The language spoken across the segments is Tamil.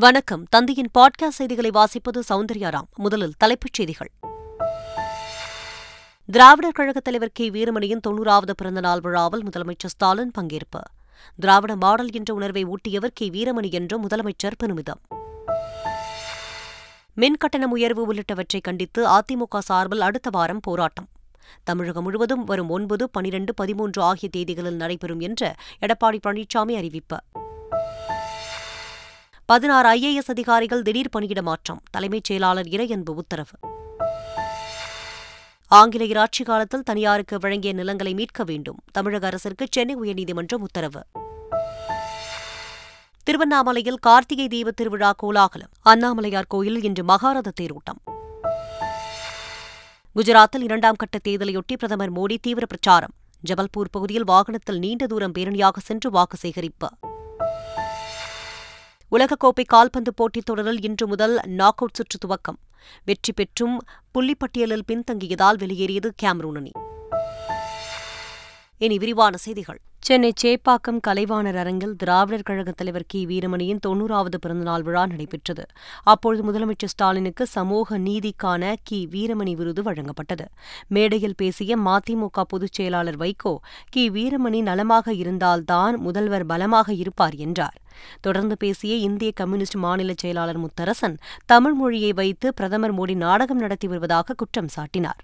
வணக்கம். தந்தையின் பாட்காஸ்ட் செய்திகளை வாசிப்பது சௌந்தர்யாராம் முதலில் தலைப்புச் செய்திகள். திராவிடர் கழகத் தலைவர் கே. வீரமணியின் தொன்னூறாவது பிறந்தநாள் விழாவில் முதலமைச்சர் ஸ்டாலின் பங்கேற்பு. திராவிட மாடல் என்ற உணர்வை ஊட்டியவர் கே. வீரமணி என்று முதலமைச்சர் பெருமிதம். மின் கட்டணம் உயர்வு உள்ளிட்டவற்றை கண்டித்து அதிமுக சார்பில் அடுத்த வாரம் போராட்டம். தமிழகம் முழுவதும் வரும் ஒன்பது பனிரெண்டு பதிமூன்று ஆகிய தேதிகளில் நடைபெறும் என்று எடப்பாடி பழனிசாமி அறிவிப்பு. பதினாறு ஐஏஎஸ் அதிகாரிகள் திடீர் பணியிட மாற்றம். தலைமைச் செயலாளர் இறையன்பு உத்தரவு. ஆங்கிலேயர் ஆட்சி காலத்தில் தனியாருக்கு வழங்கிய நிலங்களை மீட்க வேண்டும். தமிழக அரசிற்கு சென்னை உயர்நீதிமன்றம் உத்தரவு. திருவண்ணாமலையில் கார்த்திகை தீப திருவிழா கோலாகலம். அண்ணாமலையார் கோயில் இன்று மகாரத தேரோட்டம். குஜராத்தில் இரண்டாம் கட்ட தேர்தலையொட்டி பிரதமர் மோடி தீவிர பிரச்சாரம். ஜபல்பூர் பகுதியில் வாகனத்தில் நீண்ட தூரம் பேரணியாக சென்று வாக்கு சேகரிப்பு. உலகக்கோப்பை கால்பந்து போட்டித் தொடரில் இன்று முதல் நாக் அவுட் சுற்று துவக்கம். வெற்றி பெற்றும் புள்ளிப்பட்டியலில் பின்தங்கியதால் வெளியேறியது கேமரூன் அணி. இனி விரிவான செய்திகள். சென்னை சேப்பாக்கம் கலைவாணர் அரங்கில் திராவிடர் கழக தலைவர் கி. வீரமணியின் தொன்னூறாவது பிறந்தநாள் விழா நடைபெற்றது. அப்பொழுது முதலமைச்சர் ஸ்டாலினுக்கு சமூக நீதிக்கான கி. வீரமணி விருது வழங்கப்பட்டது. மேடையில் பேசிய மதிமுக பொதுச் செயலாளர் வைகோ கி. வீரமணி நலமாக இருந்தால்தான் முதல்வர் பலமாக இருப்பார் என்றார். தொடர்ந்து பேசிய இந்திய கம்யூனிஸ்ட் மாநில செயலாளர் முத்தரசன் தமிழ் மொழியை வைத்து பிரதமர் மோடி நாடகம் நடத்தி வருவதாக குற்றம் சாட்டினார்.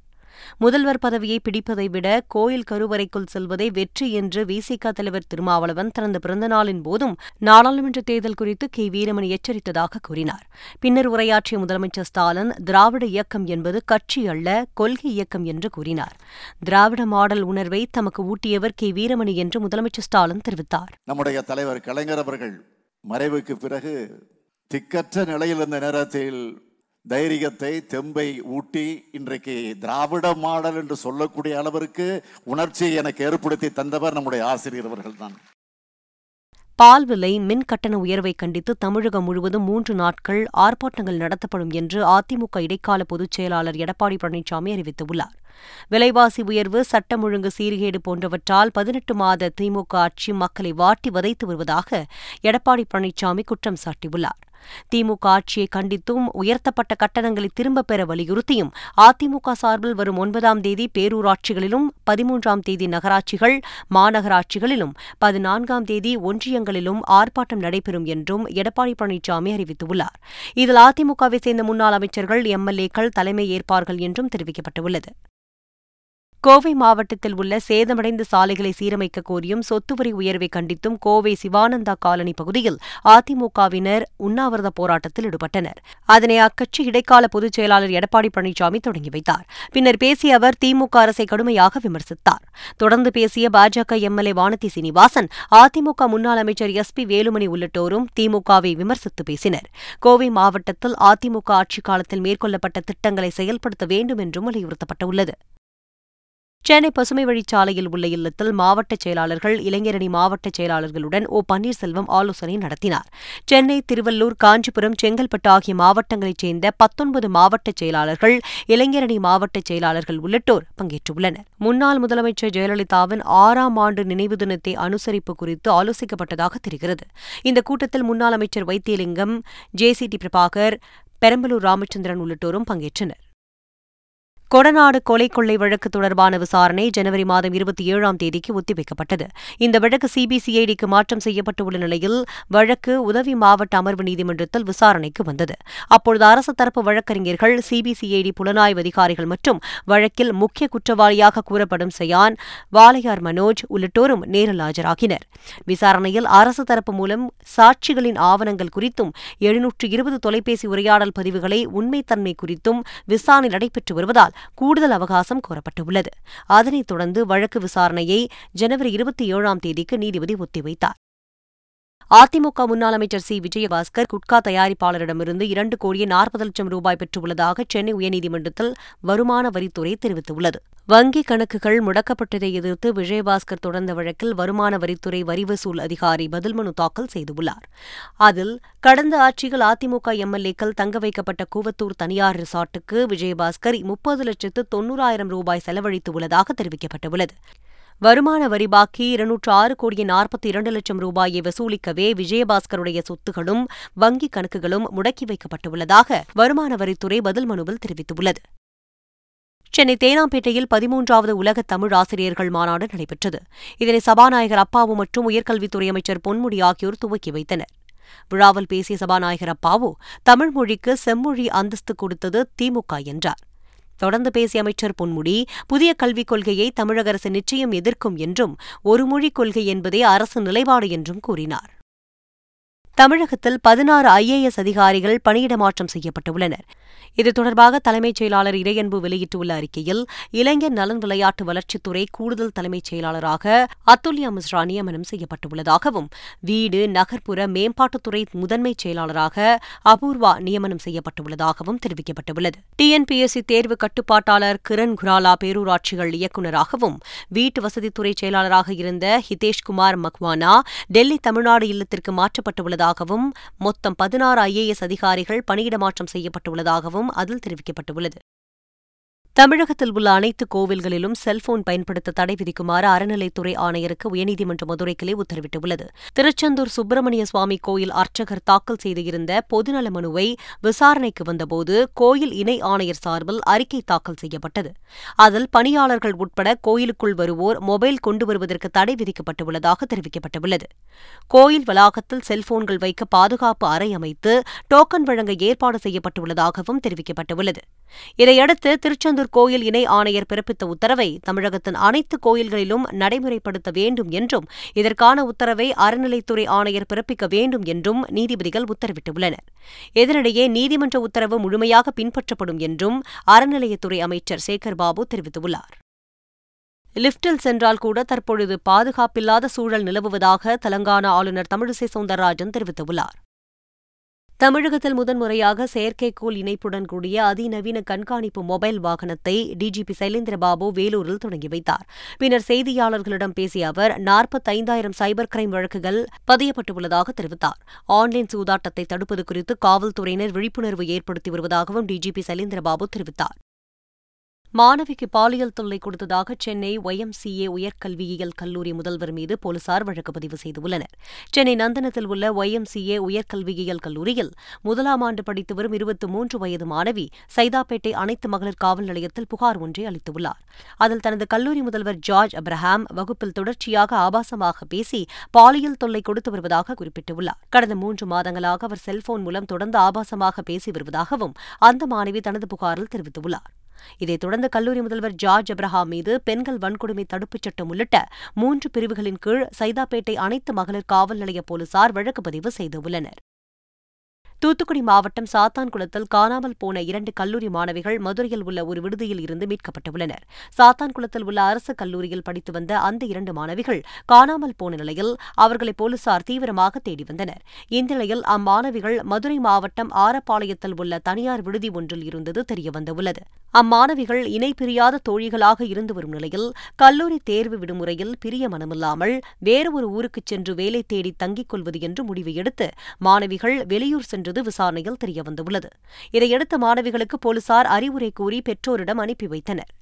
முதல்வர் பதவியை பிடிப்பதை விட கோயில் கருவறைக்குள் செல்வதே வெற்றி என்று விசிக தலைவர் திருமாவளவன் தனது பிறந்தநாளின் போதும் நாடாளுமன்ற தேர்தல் குறித்து கே. வீரமணி எச்சரித்ததாக கூறினார். பின்னர் உரையாற்றிய முதலமைச்சர் ஸ்டாலின் திராவிட இயக்கம் என்பது கட்சி அல்ல கொள்கை இயக்கம் என்று கூறினார். திராவிட மாடல் உணர்வை தமக்கு ஊட்டியவர் கே. வீரமணி என்று முதலமைச்சர் ஸ்டாலின் தெரிவித்தார். நம்முடைய தலைவர் கலைஞர் அவர்கள் மறைவுக்கு பிறகு திக்கற்ற நிலையில் இருந்த நேரத்தில் தைரியத்தை தெம்பை ஊட்டி இன்றைக்கு திராவிட மாடல் என்று சொல்லக்கூடிய அளவிற்கு உணர்ச்சியை எனக்கு ஏற்படுத்தி தந்தவர் நம்முடைய ஆசிரியர் அவர்கள் தான் பால் விலை மின் கட்டண உயர்வை கண்டித்து தமிழகம் முழுவதும் மூன்று நாட்கள் ஆர்ப்பாட்டங்கள் நடத்தப்படும் என்று அதிமுக இடைக்கால பொதுச் செயலாளர் எடப்பாடி பழனிசாமி அறிவித்துள்ளார். விலைவாசி உயர்வு சட்டம் ஒழுங்கு சீர்கேடு போன்றவற்றால் பதினெட்டு மாத திமுக ஆட்சி மக்களை வாட்டி வதைத்து வருவதாக எடப்பாடி பழனிசாமி குற்றம் சாட்டியுள்ளார். திமுக ஆட்சியை கண்டித்தும் உயர்த்தப்பட்ட கட்டணங்களை திரும்பப் பெற வலியுறுத்தியும் அதிமுக சார்பில் வரும் ஒன்பதாம் தேதி பேரூராட்சிகளிலும் பதிமூன்றாம் தேதி நகராட்சிகள் மாநகராட்சிகளிலும் பதினான்காம் தேதி ஒன்றியங்களிலும் ஆர்ப்பாட்டம் நடைபெறும் என்றும் எடப்பாடி பழனிசாமி அறிவித்துள்ளார். இதில் அதிமுகவை சேர்ந்த முன்னாள் அமைச்சர்கள் எம்எல்ஏக்கள் தலைமை ஏற்பார்கள் என்றும் தெரிவிக்கப்பட்டுள்ளது. கோவை மாவட்டத்தில் உள்ள சேதமடைந்த சாலைகளை சீரமைக்க கோரியும் சொத்து வரி உயர்வை கண்டித்தும் கோவை சிவானந்தா காலனி பகுதியில் அதிமுகவினர் உண்ணாவிரத போராட்டத்தில் ஈடுபட்டனர். அதனை அக்கட்சி இடைக்கால பொதுச் செயலாளர் எடப்பாடி பழனிசாமி தொடங்கி வைத்தார். பின்னர் பேசிய அவர் திமுக அரசை கடுமையாக விமர்சித்தார். தொடர்ந்து பேசிய பாஜக எம்எல்ஏ வானதி சீனிவாசன் அதிமுக முன்னாள் அமைச்சர் எஸ் பி வேலுமணி உள்ளிட்டோரும் திமுகவை விமர்சித்து பேசினர். கோவை மாவட்டத்தில் அதிமுக ஆட்சிக் காலத்தில் மேற்கொள்ளப்பட்ட திட்டங்களை செயல்படுத்த வேண்டும் என்றும் வலியுறுத்தப்பட்டுள்ளது. சென்னை பசுமை வழிச்சாலையில் உள்ள இல்லத்தில் மாவட்ட செயலாளர்கள் இளைஞரணி மாவட்ட செயலாளர்களுடன் ஓ. பன்னீர்செல்வம் ஆலோசனை நடத்தினார். சென்னை திருவள்ளூர் காஞ்சிபுரம் செங்கல்பட்டு ஆகிய மாவட்டங்களைச் சேர்ந்த பத்தொன்பது மாவட்ட செயலாளர்கள் இளைஞரணி மாவட்ட செயலாளர்கள் உள்ளிட்டோர் பங்கேற்றுள்ளனர். முன்னாள் முதலமைச்சர் ஜெயலலிதாவின் ஆறாம் ஆண்டு நினைவு தினத்தை அனுசரிப்பு குறித்து ஆலோசிக்கப்பட்டதாக தெரிகிறது. இந்த கூட்டத்தில் முன்னாள் அமைச்சர் Vaithilingam J. C. D. Prabhakar Perambalur Ramachandran உள்ளிட்டோரும் பங்கேற்றனர். கொடநாடு கொலை கொள்ளை வழக்கு தொடர்பான விசாரணை ஜனவரி மாதம் இருபத்தி ஏழாம் தேதிக்கு ஒத்திவைக்கப்பட்டது. இந்த வழக்கு சிபிசிஐடிக்கு மாற்றம் செய்யப்பட்டுள்ள நிலையில் வழக்கு உதவி மாவட்ட அமர்வு நீதிமன்றத்தில் விசாரணைக்கு வந்தது. அப்பொழுது அரசு தரப்பு வழக்கறிஞர்கள் சிபிசிஐடி புலனாய்வு அதிகாரிகள் மற்றும் வழக்கில் முக்கிய குற்றவாளியாக கூறப்படும் சயான் வாலையார் மனோஜ் உள்ளிட்டோரும் நேரில் ஆஜராகினர். விசாரணையில் அரசு தரப்பு மூலம் சாட்சிகளின் ஆவணங்கள் குறித்தும் எழுநூற்று இருபது தொலைபேசி உரையாடல் பதிவுகளை உண்மைத்தன்மை குறித்தும் விசாரணை நடைபெற்று வருவதால் கூடுதல் அவகாசம் கோரப்பட்டுள்ளது. அதனைத் தொடர்ந்து வழக்கு விசாரணையை ஜனவரி இருபத்தி ஏழாம் தேதிக்கு நீதிபதி ஒத்திவைத்தார். அதிமுக முன்னாள் அமைச்சர் சி. விஜயபாஸ்கர் குட்கா தயாரிப்பாளரிடமிருந்து இரண்டு கோடியே நாற்பது லட்சம் ரூபாய் பெற்றுள்ளதாக சென்னை உயர்நீதிமன்றத்தில் வருமான வரித்துறை தெரிவித்துள்ளது. வங்கிக் கணக்குகள் முடக்கப்பட்டதை எதிர்த்து விஜயபாஸ்கர் தொடர்ந்த வழக்கில் வருமான வரித்துறை வரி வசூல் அதிகாரி பதில் மனு தாக்கல் செய்துள்ளார். அதில் கடந்த ஆட்சியில் அதிமுக எம்எல்ஏக்கள் தங்க வைக்கப்பட்ட கூவத்தூர் தனியார் ரிசார்ட்டுக்கு விஜயபாஸ்கர் முப்பது லட்சத்து தொன்னூறாயிரம் ரூபாய் செலவழித்துள்ளதாக தெரிவிக்கப்பட்டுள்ளது. வருமான வரி பாக்கி இருநூற்று ஆறு கோடியே நாற்பத்தி இரண்டு லட்சம் ரூபாயை வசூலிக்கவே விஜயபாஸ்கருடைய சொத்துகளும் வங்கிக் கணக்குகளும் முடக்கி வைக்கப்பட்டுள்ளதாக வருமான வரித்துறை பதில் மனுவில் தெரிவித்துள்ளது. சென்னை தேனாம்பேட்டையில் பதிமூன்றாவது உலக தமிழ் ஆசிரியர்கள் மாநாடு நடைபெற்றது. இதனை சபாநாயகர் அப்பாவு மற்றும் உயர்கல்வித்துறை அமைச்சர் பொன்முடி ஆகியோர் துவக்கி வைத்தனர். விழாவில் பேசிய சபாநாயகர் அப்பாவு தமிழ் மொழிக்கு செம்மொழி அந்தஸ்து கொடுத்தது திமுக என்றார். தொடர்ந்து பேசிய அமைச்சர் பொன்முடி புதிய கல்விக் கொள்கையை தமிழக அரசு நிச்சயம் எதிர்க்கும் என்றும் ஒரு மொழிக் கொள்கை என்பதே அரசு நிலைப்பாடு என்றும் கூறினார். தமிழகத்தில் பதினாறு ஐஏஎஸ் அதிகாரிகள் பணியிட மாற்றம் செய்யப்பட்டுள்ளனர். இது தொடர்பாக தலைமைச் செயலாளர் இறையன்பு வெளியிட்டுள்ள அறிக்கையில் இளைஞர் நலன் விளையாட்டு வளர்ச்சித்துறை கூடுதல் தலைமைச் செயலாளராக அத்துல்யா மிஸ்ரா நியமனம் செய்யப்பட்டுள்ளதாகவும் வீடு நகர்ப்புற மேம்பாட்டுத்துறை முதன்மைச் செயலாளராக அபூர்வா நியமனம் செய்யப்பட்டுள்ளதாகவும் தெரிவிக்கப்பட்டுள்ளது. டிஎன்பிஎஸ்சி தேர்வு கட்டுப்பாட்டாளர் கிரண் குராலா பேரூராட்சிகள் இயக்குநராகவும் வீட்டு வசதித்துறை செயலாளராக இருந்த ஹிதேஷ்குமார் மக்வானா டெல்லி தமிழ்நாடு இல்லத்திற்கு மாற்றப்பட்டுள்ளதாகவும் மொத்தம் பதினாறு ஐஏஎஸ் அதிகாரிகள் பணியிட மாற்றம் செய்யப்பட்டுள்ளதாகவும் அதில் தெரிவிக்கப்பட்டுள்ளது. தமிழகத்தில் உள்ள அனைத்து கோவில்களிலும் செல்போன் பயன்படுத்த தடை விதிக்குமாறு அறநிலைத்துறை ஆணையருக்கு உயர்நீதிமன்ற மதுரை கிளை உத்தரவிட்டுள்ளது. திருச்செந்தூர் சுப்பிரமணிய சுவாமி கோயில் அர்ச்சகர் தாக்கல் செய்திருந்த பொதுநல மனுவை விசாரணைக்கு வந்தபோது கோயில் இணை ஆணையர் சார்பில் அறிக்கை தாக்கல் செய்யப்பட்டது. அதில் பணியாளர்கள் உட்பட கோயிலுக்குள் வருவோர் மொபைல் கொண்டு வருவதற்கு தடை விதிக்கப்பட்டுள்ளதாக தெரிவிக்கப்பட்டுள்ளது. கோயில் வளாகத்தில் செல்போன்கள் வைக்க பாதுகாப்பு அறை அமைத்து டோக்கன் வழங்க ஏற்பாடு செய்யப்பட்டுள்ளதாகவும் தெரிவிக்கப்பட்டுள்ளது. இதையடுத்து திருச்செந்தூர் கோயில் இணை ஆணையர் பிறப்பித்த உத்தரவை தமிழகத்தின் அனைத்து கோயில்களிலும் நடைமுறைப்படுத்த வேண்டும் என்றும் இதற்கான உத்தரவை அறநிலைத்துறை ஆணையர் பிறப்பிக்க வேண்டும் என்றும் நீதிபதிகள் உத்தரவிட்டுள்ளனர். இதனிடையே நீதிமன்ற உத்தரவு முழுமையாக பின்பற்றப்படும் என்றும் அறநிலையத்துறை அமைச்சர் சேகர் பாபு தெரிவித்துள்ளார். லிப்டில் சென்றால் கூட தற்பொழுது பாதுகாப்பில்லாத சூழல் நிலவுவதாக தெலங்கானா ஆளுநர் தமிழிசை சவுந்தரராஜன் தெரிவித்துள்ளார். தமிழகத்தில் முதன்முறையாக செயற்கைக்கோள் இணைப்புடன் கூடிய அதிநவீன கண்காணிப்பு மொபைல் வாகனத்தை டிஜிபி சைலேந்திரபாபு வேலூரில் தொடங்கி வைத்தார். பின்னர் செய்தியாளர்களிடம் பேசிய அவர் நாற்பத்தைந்தாயிரம் சைபர் கிரைம் வழக்குகள் பதியப்பட்டுள்ளதாக தெரிவித்தார். ஆன்லைன் சூதாட்டத்தை தடுப்பது குறித்து காவல்துறையினர் விழிப்புணர்வு ஏற்படுத்தி வருவதாகவும் டிஜிபி சைலேந்திரபாபு தெரிவித்தார். மாணவிக்கு பாலியல் தொல்லை கொடுத்ததாக சென்னை ஒய்எம்சிஏ உயர்கல்வியியல் கல்லூரி முதல்வர் மீது போலீசார் வழக்கு பதிவு செய்துள்ளனர். சென்னை நந்தனத்தில் உள்ள ஒய்எம்சிஏ உயர்கல்வியியல் கல்லூரியில் முதலாம் ஆண்டு படித்து வரும் இருபத்தி மூன்று வயது மாணவி சைதாப்பேட்டை அனைத்து மகளிர் காவல் நிலையத்தில் புகார் ஒன்றை அளித்துள்ளார். அதில் தனது கல்லூரி முதல்வர் ஜார்ஜ் அப்ரஹாம் வகுப்பில் தொடர்ச்சியாக ஆபாசமாக பேசி பாலியல் தொல்லை கொடுத்து வருவதாக குறிப்பிட்டுள்ளார். கடந்த மூன்று மாதங்களாக அவர் செல்போன் மூலம் தொடர்ந்து ஆபாசமாக பேசி வருவதாகவும் அந்த மாணவி தனது புகாரில் தெரிவித்துள்ளார். இதைத் தொடர்ந்து கல்லூரி முதல்வர் ஜார்ஜ் அப்ரஹாம் மீது பெண்கள் வன்கொடுமை தடுப்புச் சட்டம் உள்ளிட்ட மூன்று பிரிவுகளின் கீழ் சைதாப்பேட்டை அனைத்து மகளிர் காவல் நிலைய போலீசார் வழக்கு பதிவு செய்துள்ளனர். தூத்துக்குடி மாவட்டம் சாத்தான்குளத்தில் காணாமல் போன இரண்டு கல்லூரி மாணவிகள் மதுரையில் உள்ள ஒரு விடுதியில் இருந்து மீட்கப்பட்டுள்ளனர். சாத்தான்குளத்தில் உள்ள அரசு கல்லூரியில் படித்து வந்த அந்த இரண்டு மாணவிகள் காணாமல் போன நிலையில் அவர்களை போலீசார் தீவிரமாக தேடி வந்தனர். இந்நிலையில் அம்மாணவிகள் மதுரை மாவட்டம் ஆரப்பாளையத்தில் உள்ள தனியார் விடுதி ஒன்றில் இருந்தது தெரியவந்துள்ளது அம்மாணவிகள் இணை பிரியாத தோழிகளாக இருந்து வரும் நிலையில் கல்லூரி தேர்வு விடுமுறையில் பிரிய மனமில்லாமல் வேறு ஒரு ஊருக்கு சென்று வேலை தேடி தங்கிக் கொள்வது என்று முடிவு எடுத்து மாணவிகள் வெளியூர் சென்று என்பது விசாரணையில் தெரியவந்துள்ளது. இதையடுத்து மாணவிகளுக்கு போலீசார் அறிவுரை கூறி பெற்றோரிடம் அனுப்பி வைத்தனர்.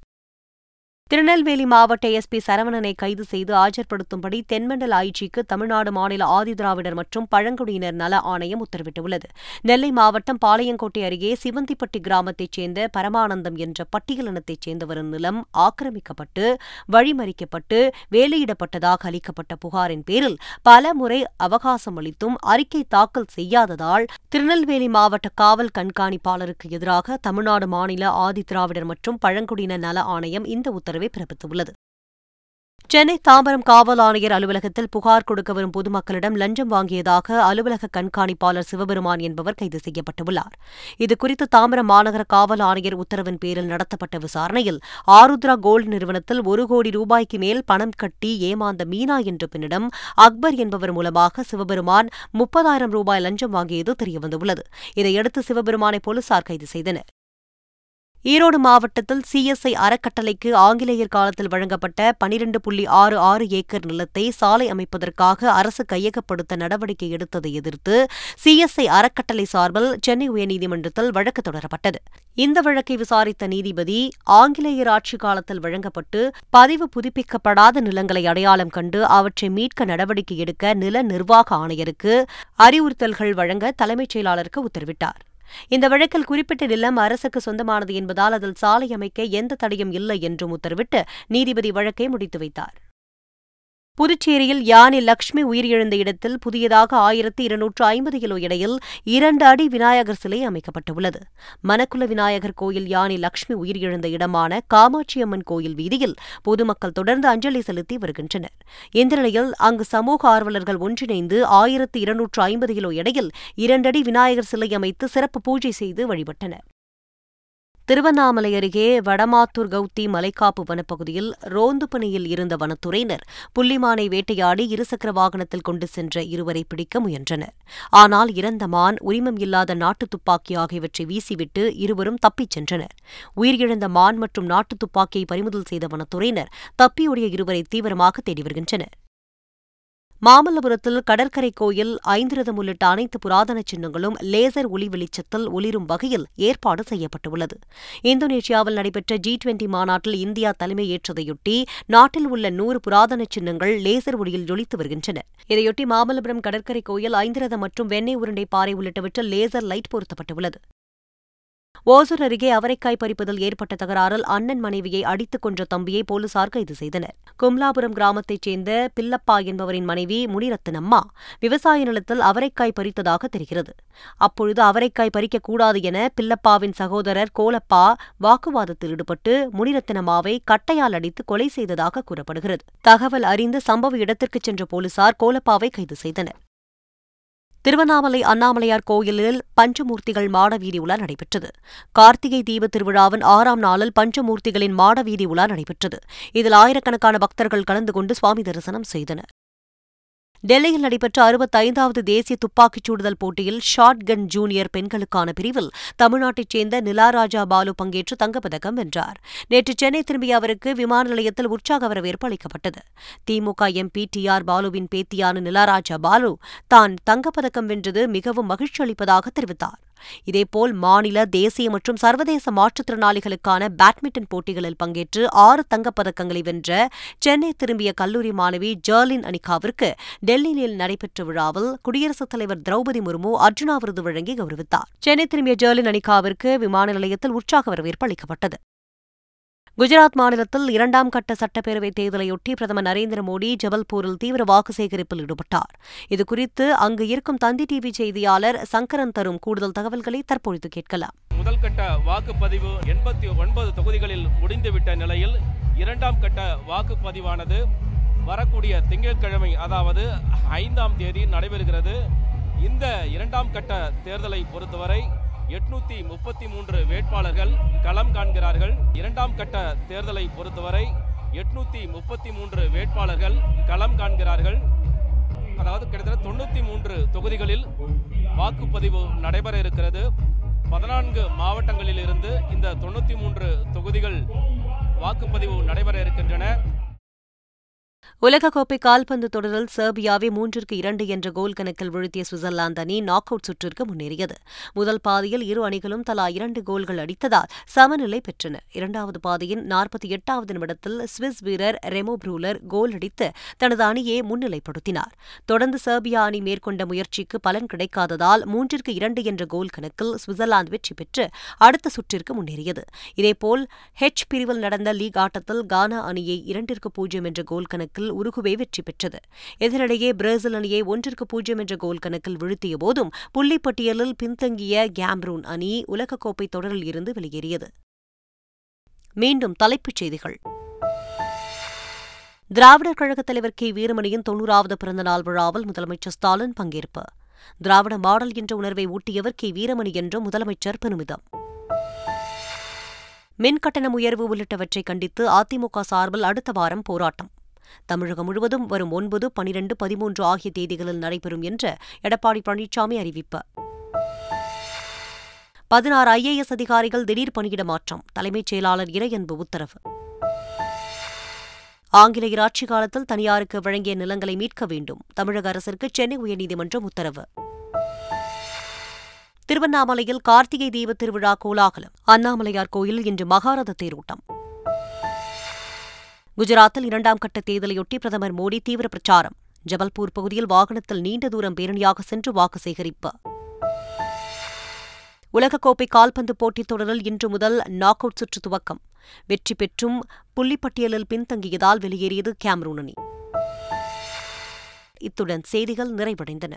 திருநெல்வேலி மாவட்ட எஸ்பி சரவணனை கைது செய்து ஆஜர்படுத்தும்படி தென்மண்டல ஐஜிக்கு தமிழ்நாடு மாநில ஆதிதிராவிடர் மற்றும் பழங்குடியினர் நல ஆணையம் உத்தரவிட்டுள்ளது. நெல்லை மாவட்டம் பாளையங்கோட்டை அருகே சிவந்திப்பட்டி கிராமத்தைச் சேர்ந்த பரமானந்தம் என்ற பட்டியலினத்தைச் சேர்ந்தவரின் நிலம் ஆக்கிரமிக்கப்பட்டு வழிமறிக்கப்பட்டு வேலையிடப்பட்டதாக அளிக்கப்பட்ட புகாரின் பேரில் பல முறை அவகாசம் அளித்தும் அறிக்கை தாக்கல் செய்யாததால் திருநெல்வேலி மாவட்ட காவல் கண்காணிப்பாளருக்கு எதிராக தமிழ்நாடு மாநில ஆதிதிராவிடர் மற்றும் பழங்குடியினர் நல ஆணையம் இந்த உத்தரவு பிறப்பித்துள்ளது. சென்னை தாம்பரம் காவல் ஆணையர் அலுவலகத்தில் புகார் கொடுக்க வரும் பொதுமக்களிடம் லஞ்சம் வாங்கியதாக அலுவலக கண்காணிப்பாளர் சிவபெருமான் என்பவர் கைது செய்யப்பட்டுள்ளார். இதுகுறித்து தாம்பரம் மாநகர காவல் ஆணையர் உத்தரவின் பேரில் நடத்தப்பட்ட விசாரணையில் ஆருத்ரா கோல்டு நிறுவனத்தில் ஒரு கோடி ரூபாய்க்கு மேல் பணம் கட்டி ஏமாந்த மீனா என்ற பெண்ணிடம் அக்பர் என்பவர் மூலமாக சிவபெருமான் முப்பதாயிரம் ரூபாய் லஞ்சம் வாங்கியது தெரியவந்துள்ளது. இதையடுத்து சிவபெருமானை போலீசார் கைது செய்தனர். ஈரோடு மாவட்டத்தில் சிஎஸ்ஐ அறக்கட்டளைக்கு ஆங்கிலேயர் காலத்தில் வழங்கப்பட்ட பனிரெண்டு புள்ளி ஆறு ஆறு ஏக்கர் நிலத்தை சாலை அமைப்பதற்காக அரசு கையகப்படுத்த நடவடிக்கை எடுத்ததை எதிர்த்து சிஎஸ்ஐ அறக்கட்டளை சார்பில் சென்னை உயர்நீதிமன்றத்தில் வழக்கு தொடரப்பட்டது. இந்த வழக்கை விசாரித்த நீதிபதி ஆங்கிலேயர் ஆட்சி காலத்தில் வழங்கப்பட்டு பதிவு புதுப்பிக்கப்படாத நிலங்களை அடையாளம் கண்டு அவற்றை மீட்க நடவடிக்கை எடுக்க நில நிர்வாக ஆணையருக்கு அறிவுறுத்தல்கள் வழங்க தலைமைச் செயலாளருக்கு உத்தரவிட்டார். இந்த வழக்கில் குறிப்பிட்ட நிலம் அரசுக்கு சொந்தமானது என்பதால் அதில் சாலை அமைக்க எந்த தடையும் இல்லை என்றும் உத்தரவிட்டு நீதிபதி வழக்கை முடித்து வைத்தார். புதுச்சேரியில் யானை லக்ஷ்மி உயிரிழந்த இடத்தில் புதியதாக ஆயிரத்தி இருநூற்று ஐம்பது கிலோ எடையில் இரண்டு அடி விநாயகர் சிலை அமைக்கப்பட்டுள்ளது. மணக்குல விநாயகர் கோயில் யானை லக்ஷ்மி உயிரிழந்த இடமான காமாட்சியம்மன் கோயில் வீதியில் பொதுமக்கள் தொடர்ந்து அஞ்சலி செலுத்தி வருகின்றனர். இந்த நிலையில் அங்கு சமூக ஆர்வலர்கள் ஒன்றிணைந்து ஆயிரத்தி இருநூற்று ஐம்பது கிலோ எடையில் இரண்டடி விநாயகர் சிலை அமைத்து சிறப்பு பூஜை செய்து வழிபட்டனர். திருவண்ணாமலை அருகே வடமாத்தூர் கவுத்தி மலைக்காப்பு வனப்பகுதியில் ரோந்து பணியில் இருந்த வனத்துறையினர் புள்ளிமானை வேட்டையாடி இருசக்கர வாகனத்தில் கொண்டு சென்ற இருவரை பிடிக்க முயன்றனர். ஆனால் இறந்த மான் உரிமம் இல்லாத நாட்டு துப்பாக்கி ஆகியவற்றை வீசிவிட்டு இருவரும் தப்பிச் சென்றனர். உயிரிழந்த மான் மற்றும் நாட்டு துப்பாக்கியை பறிமுதல் செய்த வனத்துறையினர் தப்பியோடிய இருவரை தீவிரமாக தேடி வருகின்றனர். மாமல்லபுரத்தில் கடற்கரை கோயில் ஐந்திரதம் உள்ளிட்ட அனைத்து புராதன சின்னங்களும் லேசர் ஒளி வெளிச்சத்தில் ஒளிரும் வகையில் ஏற்பாடு செய்யப்பட்டுள்ளது. இந்தோனேஷியாவில் நடைபெற்ற ஜி டுவெண்டி மாநாட்டில் இந்தியா தலைமையேற்றதையொட்டி நாட்டில் உள்ள நூறு புராதன சின்னங்கள் லேசர் ஒளியில் ஜொலித்து வருகின்றன. இதையொட்டி மாமல்லபுரம் கடற்கரை கோயில் ஐந்திரதம் மற்றும் வெண்ணெய் உருண்டை பாறை உள்ளிட்டவற்றில் லேசர் லைட் பொருத்தப்பட்டுள்ளது. ஓசூர் அருகே அவரைக்காய் பறிப்பதில் ஏற்பட்ட தகராறில் அண்ணன் மனைவியை அடித்துக் கொன்ற தம்பியை போலீசார் கைது செய்தனர். கும்லாபுரம் கிராமத்தைச் சேர்ந்த பில்லப்பா என்பவரின் மனைவி முனிரத்தினம்மா விவசாய நிலத்தில் அவரைக்காய் பறித்ததாக தெரிகிறது. அப்பொழுது அவரைக்காய் பறிக்கக்கூடாது என பில்லப்பாவின் சகோதரர் கோலப்பா வாக்குவாதத்தில் ஈடுபட்டு முனிரத்தினம்மாவை கட்டையால் அடித்து கொலை செய்ததாக கூறப்படுகிறது. தகவல் அறிந்து சம்பவ இடத்திற்கு சென்ற போலீசார் கோலப்பாவை கைது செய்தனர். திருவண்ணாமலை அண்ணாமலையார் கோயிலில் பஞ்சமூர்த்திகள் மாடவீதி உலா நடைபெற்றது. கார்த்திகை தீப திருவிழாவின் ஆறாம் நாளில் பஞ்சமூர்த்திகளின் மாடவீதி உலா நடைபெற்றது. இதில் ஆயிரக்கணக்கான பக்தர்கள் கலந்து கொண்டு சுவாமி தரிசனம் செய்தனர். டெல்லியில் நடைபெற்ற அறுபத்தைந்தாவது தேசிய துப்பாக்கிச் சூடுதல் போட்டியில் ஷாட்கன் ஜூனியர் பெண்களுக்கான பிரிவில் தமிழ்நாட்டைச் சேர்ந்த நிலாராஜா பாலு பங்கேற்று தங்கப்பதக்கம் வென்றார். நேற்று சென்னை திரும்பிய அவருக்கு விமான நிலையத்தில் உற்சாக வரவேற்பு அளிக்கப்பட்டது. திமுக எம்பி டி ஆர் பாலுவின் பேத்தியான நிலாராஜா பாலு தான் தங்கப்பதக்கம் வென்றது மிகவும் மகிழ்ச்சி அளிப்பதாக தெரிவித்தார். இதேபோல் மாநில தேசிய மற்றும் சர்வதேச மாற்றுத்திறனாளிகளுக்கான பேட்மிண்டன் போட்டிகளில் பங்கேற்று ஆறு தங்கப்பதக்கங்களை வென்ற சென்னை திரும்பிய கல்லூரி மாணவி ஜெர்லின் அனிகாவிற்கு டெல்லியில் நடைபெற்ற விழாவில் குடியரசுத் தலைவர் திரௌபதி முர்மு அர்ஜுனா விருது வழங்கி கௌரவித்தார். சென்னை திரும்பிய ஜெர்லின் அனிகாவிற்கு விமான நிலையத்தில் உற்சாக வரவேற்பு அளிக்கப்பட்டது. குஜராத் மாநிலத்தில் இரண்டாம் கட்ட சட்டப்பேரவைத் தேர்தலையொட்டி பிரதமர் நரேந்திர மோடி ஜபல்பூரில் தீவிர வாக்கு சேகரிப்பில் ஈடுபட்டார். இதுகுறித்து அங்கு இருக்கும் தந்தி டிவி செய்தியாளர் சங்கரன் தரும் கூடுதல் தகவல்களை தற்பொழுது கேட்கலாம். முதல் கட்ட வாக்குப்பதிவு எண்பத்தி ஒன்பது தொகுதிகளில் முடிந்துவிட்ட நிலையில் இரண்டாம் கட்ட வாக்குப்பதிவானது வரக்கூடிய திங்கட்கிழமை அதாவது ஐந்தாம் தேதி நடைபெறுகிறது. இந்த இரண்டாம் கட்ட தேர்தலை பொறுத்தவரை எட்நூத்தி முப்பத்தி மூன்று வேட்பாளர்கள் களம் காண்கிறார்கள். இரண்டாம் கட்ட தேர்தலை பொறுத்தவரை எட்நூத்தி முப்பத்தி மூன்று வேட்பாளர்கள் களம் காண்கிறார்கள். அதாவது கிட்டத்தட்ட தொண்ணூத்தி மூன்று தொகுதிகளில் வாக்குப்பதிவு நடைபெற இருக்கிறது. பதினான்கு மாவட்டங்களில் இருந்து இந்த தொண்ணூத்தி மூன்று தொகுதிகள் வாக்குப்பதிவு நடைபெற இருக்கின்றன. உலகக்கோப்பை கால்பந்து தொடரில் சேர்பியாவை மூன்றிற்கு இரண்டு என்ற கோல் கணக்கில் வீழ்த்திய சுவிட்சர்லாந்து அணி நாக் அவுட் சுற்றிற்கு முன்னேறியது. முதல் பாதியில் இரு அணிகளும் தலா இரண்டு கோல்கள் அடித்ததால் சமநிலை பெற்றன. இரண்டாவது பாதியின் நாற்பத்தி எட்டாவது நிமிடத்தில் சுவிஸ் வீரர் ரெமோ ப்ரூலர் கோல் அடித்து தனது அணியை முன்னிலைப்படுத்தினார். தொடர்ந்து சேர்பியா அணி மேற்கொண்ட முயற்சிக்கு பலன் கிடைக்காததால் மூன்றிற்கு இரண்டு என்ற கோல் கணக்கில் சுவிட்சர்லாந்து வெற்றி பெற்று அடுத்த சுற்றிற்கு முன்னேறியது. இதேபோல் ஹெச் பிரிவில் நடந்த லீக் ஆட்டத்தில் கானா அணியை இரண்டிற்கு பூஜ்ஜியம் என்ற கோல் கணக்கு கணக்கில் உருகுவே வெற்றி பெற்றது. எதிரிடையே பிரேசில் அணியை ஒன்றிற்கு பூஜ்ஜியம் என்ற கோல் கணக்கில் வீழ்த்திய போதும் புள்ளிப்பட்டியலில் பின்தங்கிய கேம்ரூன் அணி உலகக்கோப்பை தொடரில் இருந்து வெளியேறியது. மீண்டும் தலைப்புச் செய்திகள். திராவிடர் கழகத் தலைவர் கே. வீரமணியின் தொன்னூறாவது பிறந்தநாள் விழாவில் முதலமைச்சர் ஸ்டாலின் பங்கேற்பு. திராவிட மாடல் என்ற உணர்வை ஊட்டியவர் கே. வீரமணி என்றும் முதலமைச்சர் பெருமிதம். மின்கட்டணம் உயர்வு உள்ளிட்டவற்றை கண்டித்து அதிமுக சார்பில் அடுத்த வாரம் போராட்டம். தமிழகம் முழுவதும் வரும் ஒன்பது பனிரெண்டு பதிமூன்று ஆகிய தேதிகளில் நடைபெறும் என்று எடப்பாடி பழனிசாமி அறிவிப்பு. பதினாறு ஐஏஎஸ் அதிகாரிகள் திடீர் பணியிட மாற்றம் தலைமைச் செயலாளர் இறையன்பு உத்தரவு. ஆங்கிலேயர் ஆட்சிக் காலத்தில் தனியாருக்கு வழங்கிய நிலங்களை மீட்க வேண்டும் தமிழக அரசிற்கு சென்னை உயர்நீதிமன்றம் உத்தரவு. திருவண்ணாமலையில் கார்த்திகை தீப திருவிழா கோலாகலம் அண்ணாமலையார் கோயிலில் இன்று மகாரத தேரோட்டம். குஜராத்தில் இரண்டாம் கட்ட தேர்தலையொட்டி பிரதமர் மோடி தீவிர பிரச்சாரம். ஜபல்பூர் பகுதியில் வாகனத்தில் நீண்ட தூரம் பேரணியாக சென்று வாக்கு சேகரிப்பு. உலகக்கோப்பை கால்பந்து போட்டித் தொடரில் இன்று முதல் நாக் அவுட் சுற்று துவக்கம். வெற்றி பெற்றும் புள்ளிப்பட்டியலில் பின்தங்கியதால் வெளியேறியது கேமரூன் அணி. இத்துடன் செய்திகள் நிறைவடைந்தன.